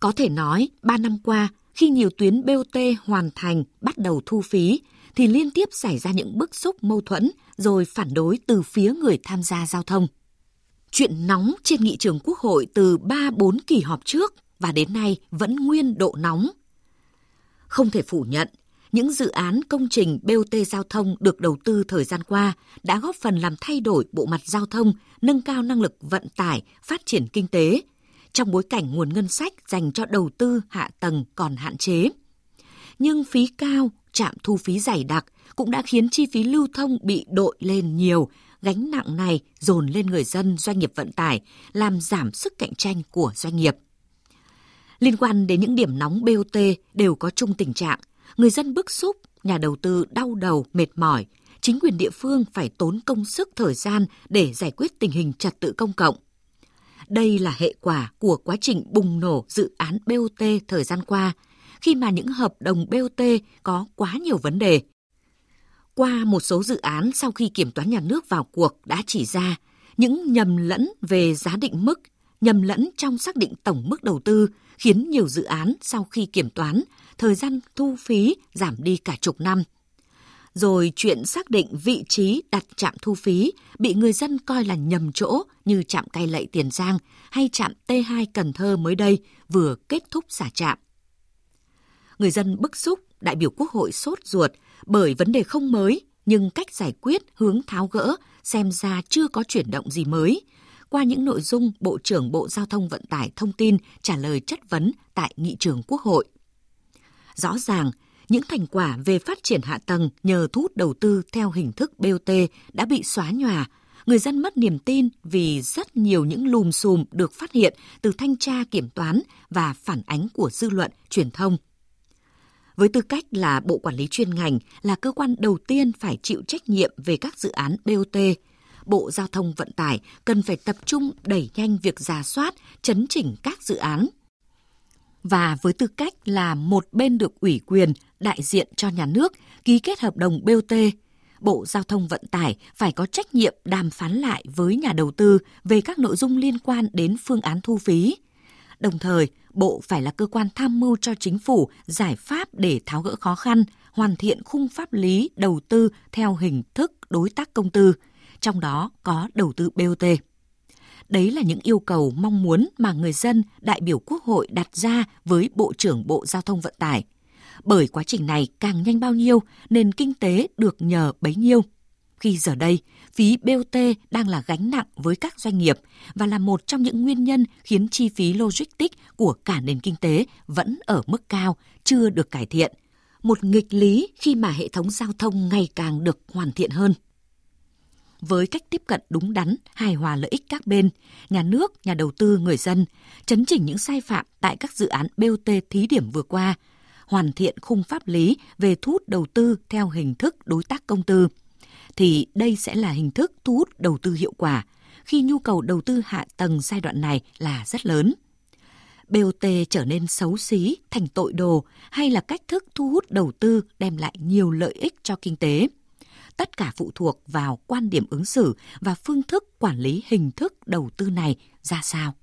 Có thể nói, 3 năm qua, khi nhiều tuyến BOT hoàn thành bắt đầu thu phí, thì liên tiếp xảy ra những bức xúc mâu thuẫn rồi phản đối từ phía người tham gia giao thông. Chuyện nóng trên nghị trường Quốc hội từ 3-4 kỳ họp trước và đến nay vẫn nguyên độ nóng. Không thể phủ nhận, những dự án công trình BOT giao thông được đầu tư thời gian qua đã góp phần làm thay đổi bộ mặt giao thông, nâng cao năng lực vận tải, phát triển kinh tế, trong bối cảnh nguồn ngân sách dành cho đầu tư hạ tầng còn hạn chế. Nhưng phí cao, trạm thu phí dày đặc cũng đã khiến chi phí lưu thông bị đội lên nhiều, gánh nặng này dồn lên người dân doanh nghiệp vận tải, làm giảm sức cạnh tranh của doanh nghiệp. Liên quan đến những điểm nóng BOT đều có chung tình trạng, người dân bức xúc, nhà đầu tư đau đầu, mệt mỏi, chính quyền địa phương phải tốn công sức thời gian để giải quyết tình hình trật tự công cộng. Đây là hệ quả của quá trình bùng nổ dự án BOT thời gian qua, khi mà những hợp đồng BOT có quá nhiều vấn đề. Qua một số dự án sau khi kiểm toán nhà nước vào cuộc đã chỉ ra những nhầm lẫn về giá định mức, nhầm lẫn trong xác định tổng mức đầu tư khiến nhiều dự án sau khi kiểm toán, thời gian thu phí giảm đi cả chục năm. Rồi chuyện xác định vị trí đặt trạm thu phí bị người dân coi là nhầm chỗ như trạm cai lậy Tiền Giang hay trạm T2 Cần Thơ mới đây vừa kết thúc xả trạm. Người dân bức xúc, đại biểu Quốc hội sốt ruột bởi vấn đề không mới nhưng cách giải quyết hướng tháo gỡ xem ra chưa có chuyển động gì mới, qua những nội dung Bộ trưởng Bộ Giao thông Vận tải thông tin trả lời chất vấn tại nghị trường Quốc hội. Rõ ràng, những thành quả về phát triển hạ tầng nhờ thu hút đầu tư theo hình thức BOT đã bị xóa nhòa, người dân mất niềm tin vì rất nhiều những lùm xùm được phát hiện từ thanh tra kiểm toán và phản ánh của dư luận, truyền thông. Với tư cách là Bộ Quản lý chuyên ngành, là cơ quan đầu tiên phải chịu trách nhiệm về các dự án BOT, Bộ Giao thông Vận tải cần phải tập trung đẩy nhanh việc giả soát, chấn chỉnh các dự án. Và với tư cách là một bên được ủy quyền đại diện cho nhà nước ký kết hợp đồng BOT, Bộ Giao thông Vận tải phải có trách nhiệm đàm phán lại với nhà đầu tư về các nội dung liên quan đến phương án thu phí. Đồng thời, Bộ phải là cơ quan tham mưu cho chính phủ giải pháp để tháo gỡ khó khăn, hoàn thiện khung pháp lý đầu tư theo hình thức đối tác công tư, trong đó có đầu tư BOT. Đấy là những yêu cầu mong muốn mà người dân, đại biểu Quốc hội đặt ra với Bộ trưởng Bộ Giao thông Vận tải. Bởi quá trình này càng nhanh bao nhiêu, nền kinh tế được nhờ bấy nhiêu. Khi giờ đây, phí BOT đang là gánh nặng với các doanh nghiệp và là một trong những nguyên nhân khiến chi phí logistics của cả nền kinh tế vẫn ở mức cao, chưa được cải thiện. Một nghịch lý khi mà hệ thống giao thông ngày càng được hoàn thiện hơn với cách tiếp cận đúng đắn, hài hòa lợi ích các bên, nhà nước, nhà đầu tư, người dân, chấn chỉnh những sai phạm tại các dự án BOT thí điểm vừa qua, hoàn thiện khung pháp lý về thu hút đầu tư theo hình thức đối tác công tư, thì đây sẽ là hình thức thu hút đầu tư hiệu quả khi nhu cầu đầu tư hạ tầng giai đoạn này là rất lớn. BOT trở nên xấu xí, thành tội đồ hay là cách thức thu hút đầu tư đem lại nhiều lợi ích cho kinh tế – tất cả phụ thuộc vào quan điểm ứng xử và phương thức quản lý hình thức đầu tư này ra sao.